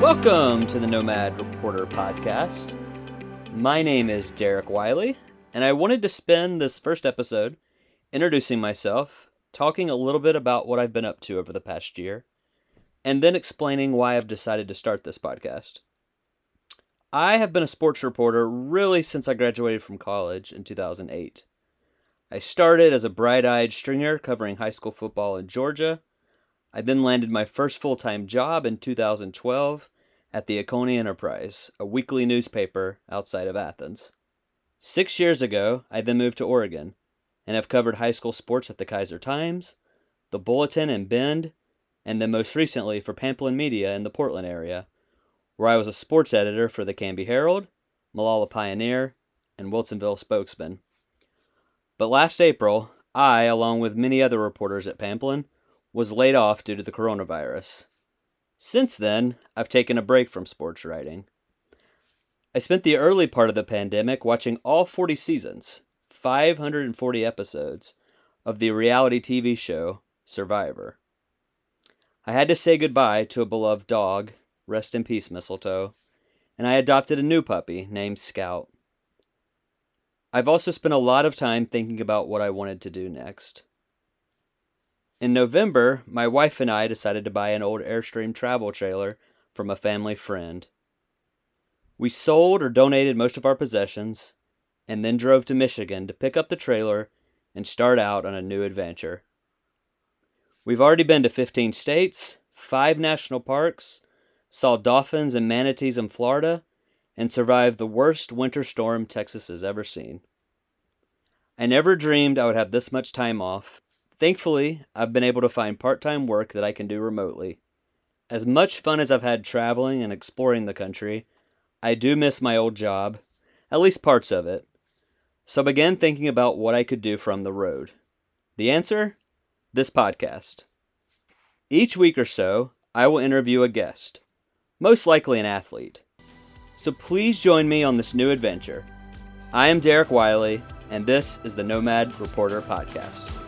Welcome to the Nomad Reporter podcast. My name is Derek Wiley, and I wanted to spend this first episode introducing myself, talking a little bit about what I've been up to over the past year, and then explaining why I've decided to start this podcast. I have been a sports reporter really since I graduated from college in 2008. I started as a bright eyed stringer covering high school football in Georgia. I then landed my first full time job in 2012 at the Oconee Enterprise, a weekly newspaper outside of Athens. Six years ago, I then moved to Oregon and have covered high school sports at the Keizer Times, the Bulletin and Bend, and then most recently for Pamplin Media in the Portland area, where I was a sports editor for the Canby Herald, Molalla Pioneer, and Wilsonville Spokesman. But last April, I, along with many other reporters at Pamplin, was laid off due to the coronavirus. Since then, I've taken a break from sports writing. I spent the early part of the pandemic watching all 40 seasons, 540 episodes, of the reality TV show Survivor. I had to say goodbye to a beloved dog, rest in peace, Mistletoe, and I adopted a new puppy named Scout. I've also spent a lot of time thinking about what I wanted to do next. In November, my wife and I decided to buy an old Airstream travel trailer from a family friend. We sold or donated most of our possessions and then drove to Michigan to pick up the trailer and start out on a new adventure. We've already been to 15 states, 5 national parks, saw dolphins and manatees in Florida, and survived the worst winter storm Texas has ever seen. I never dreamed I would have this much time off. Thankfully, I've been able to find part time work that I can do remotely. As much fun as I've had traveling and exploring the country, I do miss my old job, at least parts of it. So I began thinking about what I could do from the road. The answer? This podcast. Each week or so, I will interview a guest, most likely an athlete. So please join me on this new adventure. I am Derek Wiley, and this is the Nomad Reporter Podcast.